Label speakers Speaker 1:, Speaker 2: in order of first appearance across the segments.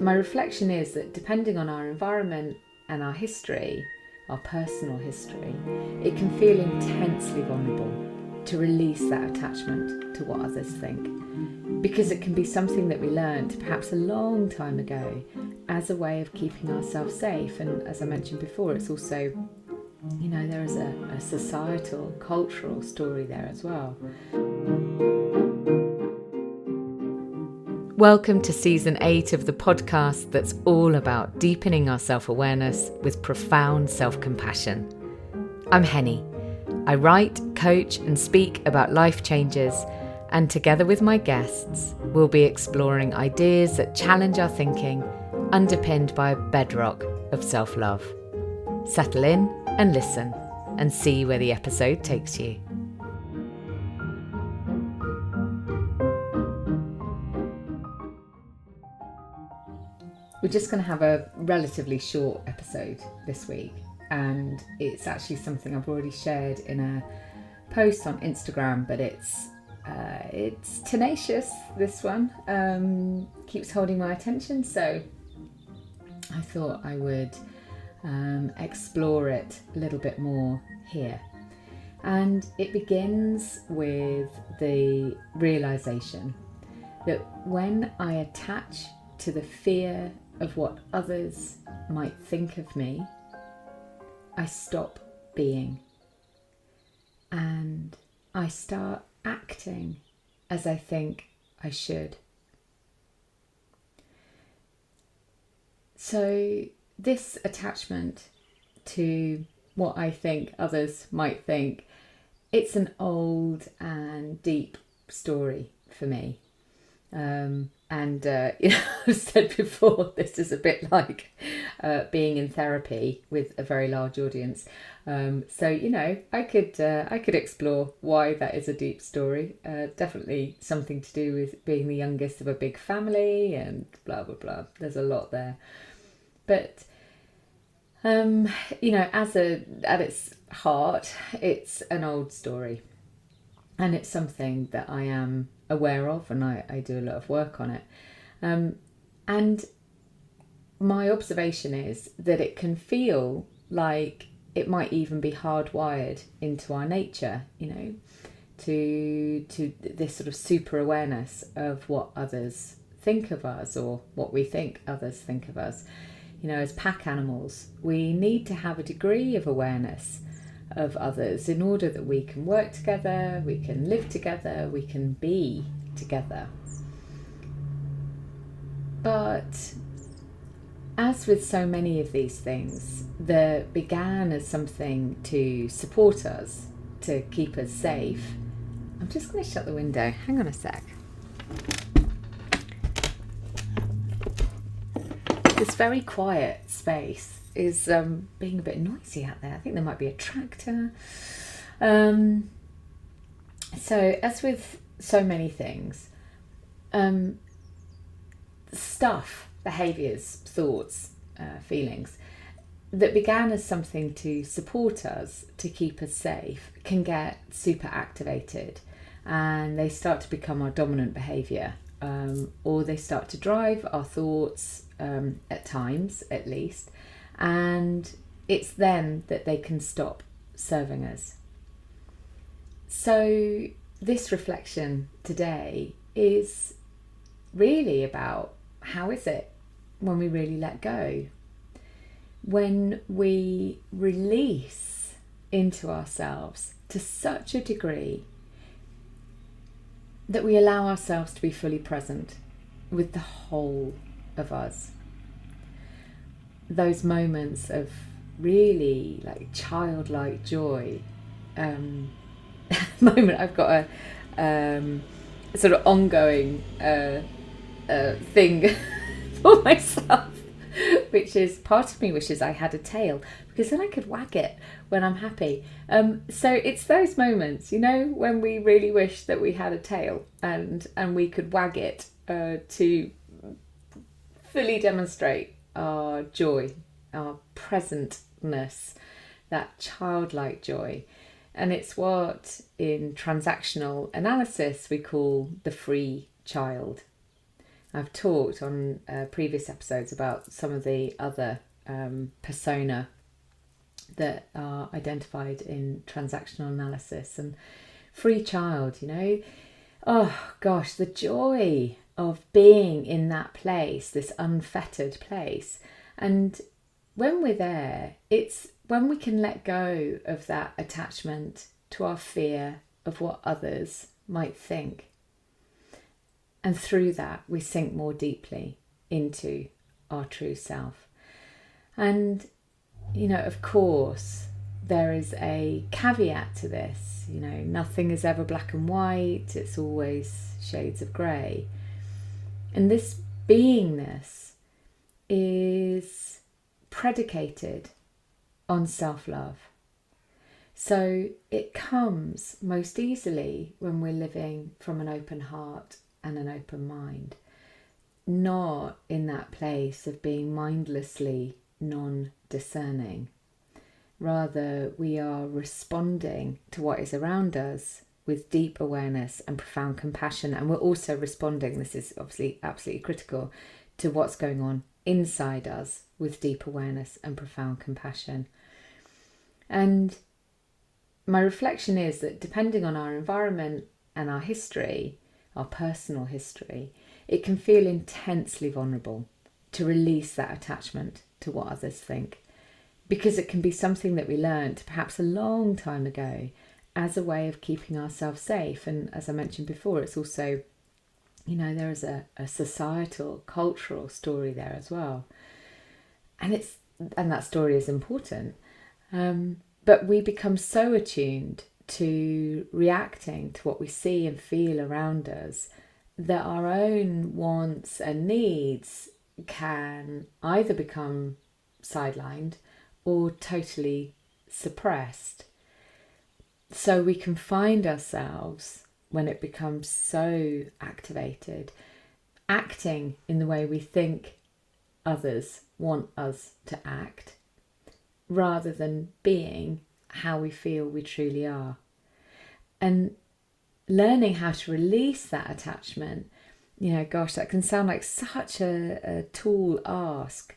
Speaker 1: my reflection is that depending on our environment and our history, our personal history, it can feel intensely vulnerable to release that attachment to what others think. Because it can be something that we learned perhaps a long time ago as a way of keeping ourselves safe. And as I mentioned before, it's also, you know, there is a, a societal, cultural story there as well. Welcome to season eight of the podcast that's all about deepening our self awareness with profound self compassion. I'm Henny. I write, coach, and speak about life changes, and together with my guests, we'll be exploring ideas that challenge our thinking, underpinned by a bedrock of self love. Settle in and listen, and see where the episode takes you. We're just going to have a relatively short episode this week, and it's actually something I've already shared in a post on Instagram, but it's uh, it's tenacious. This one um, keeps holding my attention, so I thought I would um, explore it a little bit more here. And it begins with the realization that when I attach to the fear of what others might think of me, I stop being and I start acting as I think I should. So, this attachment to what I think others might think, it's an old and deep story for me. Um, and uh, you know, I've said before, this is a bit like uh, being in therapy with a very large audience. Um, so you know, I could uh, I could explore why that is a deep story. Uh, definitely something to do with being the youngest of a big family and blah blah blah. There's a lot there, but um, you know, as a at its heart, it's an old story, and it's something that I am aware of, and I, I do a lot of work on it. Um, and my observation is that it can feel like it might even be hardwired into our nature, you know, to to this sort of super awareness of what others think of us or what we think others think of us. You know, as pack animals, we need to have a degree of awareness of others in order that we can work together, we can live together, we can be together. But as with so many of these things, that began as something to support us, to keep us safe. I'm just going to shut the window. Hang on a sec. This very quiet space is um, being a bit noisy out there. I think there might be a tractor. Um, so, as with so many things, um, stuff, behaviours, thoughts, uh, feelings that began as something to support us, to keep us safe, can get super activated and they start to become our dominant behaviour. Um, or they start to drive our thoughts um, at times, at least, and it's then that they can stop serving us. So, this reflection today is really about how is it when we really let go? When we release into ourselves to such a degree that we allow ourselves to be fully present with the whole of us those moments of really like childlike joy um, moment I've got a, um, sort of ongoing uh, uh, thing for myself which is part of me wishes I had a tail because then I could wag it when I'm happy. Um, so it's those moments, you know, when we really wish that we had a tail and and we could wag it uh, to fully demonstrate our joy, our presentness, that childlike joy. And it's what in transactional analysis we call the free child. I've talked on uh, previous episodes about some of the other um, persona that are identified in transactional analysis and free child, you know. Oh gosh, the joy of being in that place, this unfettered place. And when we're there, it's when we can let go of that attachment to our fear of what others might think. And through that, we sink more deeply into our true self. And, you know, of course, there is a caveat to this. You know, nothing is ever black and white, it's always shades of grey. And this beingness is predicated on self love. So it comes most easily when we're living from an open heart and an open mind, not in that place of being mindlessly non discerning. Rather, we are responding to what is around us with deep awareness and profound compassion. And we're also responding, this is obviously absolutely critical, to what's going on inside us with deep awareness and profound compassion. And my reflection is that depending on our environment and our history, our personal history, it can feel intensely vulnerable to release that attachment to what others think. Because it can be something that we learned perhaps a long time ago as a way of keeping ourselves safe. And as I mentioned before, it's also, you know, there is a, a societal, cultural story there as well. And it's and that story is important. Um, but we become so attuned to reacting to what we see and feel around us that our own wants and needs can either become sidelined or totally suppressed. So we can find ourselves when it becomes so activated, acting in the way we think others want us to act, rather than being how we feel we truly are. And learning how to release that attachment, you know, gosh, that can sound like such a, a tall ask,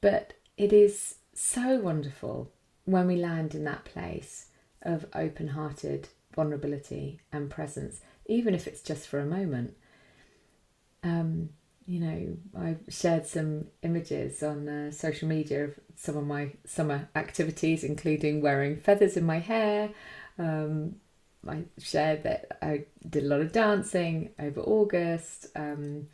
Speaker 1: but it is so wonderful when we land in that place of open hearted vulnerability and presence, even if it's just for a moment. Um, you know, I shared some images on uh, social media of some of my summer activities, including wearing feathers in my hair. Um, I shared that I did a lot of dancing over August. Um,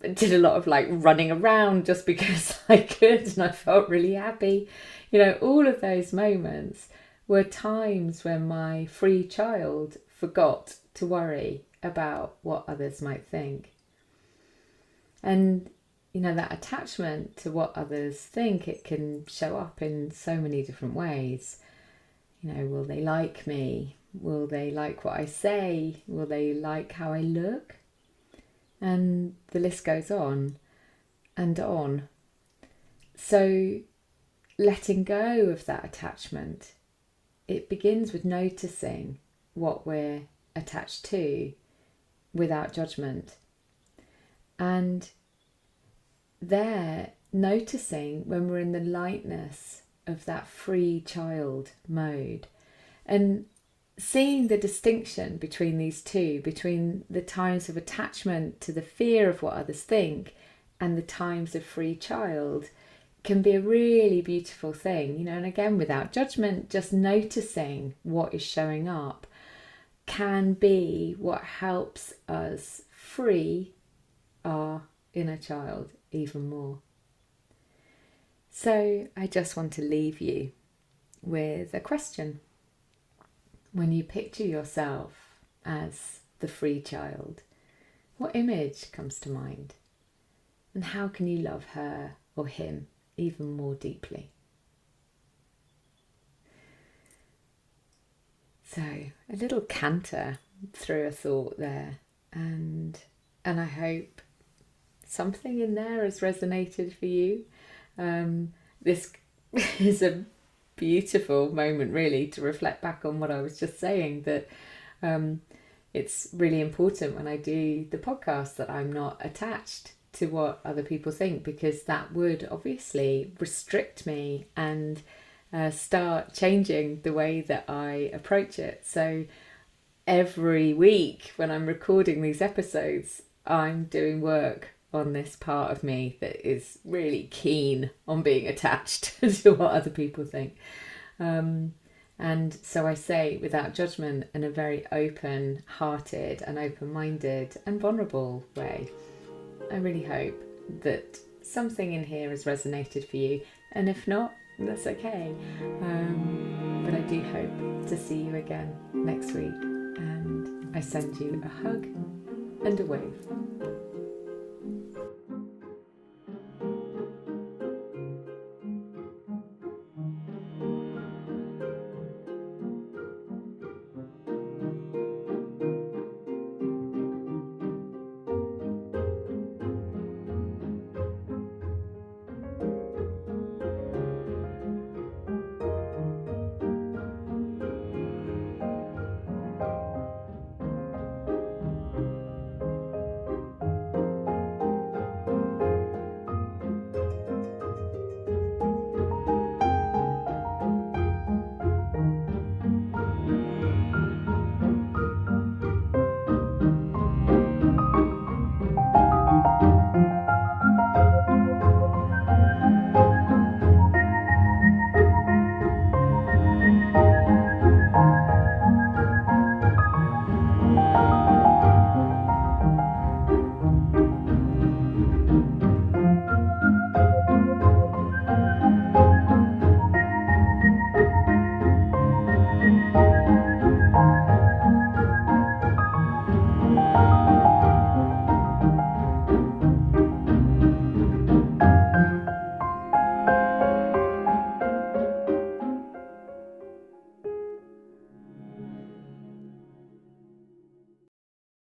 Speaker 1: did a lot of like running around just because I could and I felt really happy. You know, all of those moments were times when my free child forgot to worry about what others might think. And you know that attachment to what others think it can show up in so many different ways. You know will they like me? Will they like what i say? Will they like how i look? And the list goes on and on. So letting go of that attachment it begins with noticing what we're attached to without judgment. And there noticing when we're in the lightness of that free child mode. And seeing the distinction between these two, between the times of attachment to the fear of what others think and the times of free child can be a really beautiful thing, you know, and again, without judgment, just noticing what is showing up can be what helps us free our inner child even more. So I just want to leave you with a question. When you picture yourself as the free child, what image comes to mind? And how can you love her or him even more deeply? So, a little canter through a thought there, and and I hope something in there has resonated for you. Um, this is a beautiful moment, really, to reflect back on what I was just saying that, um, it's really important when I do the podcast that I'm not attached to what other people think because that would obviously restrict me and uh, start changing the way that I approach it. So every week when I'm recording these episodes, I'm doing work on this part of me that is really keen on being attached to what other people think. Um, and so I say without judgment in a very open hearted and open minded and vulnerable way. I really hope that something in here has resonated for you, and if not, that's okay. Um, but I do hope to see you again next week, and I send you a hug and a wave.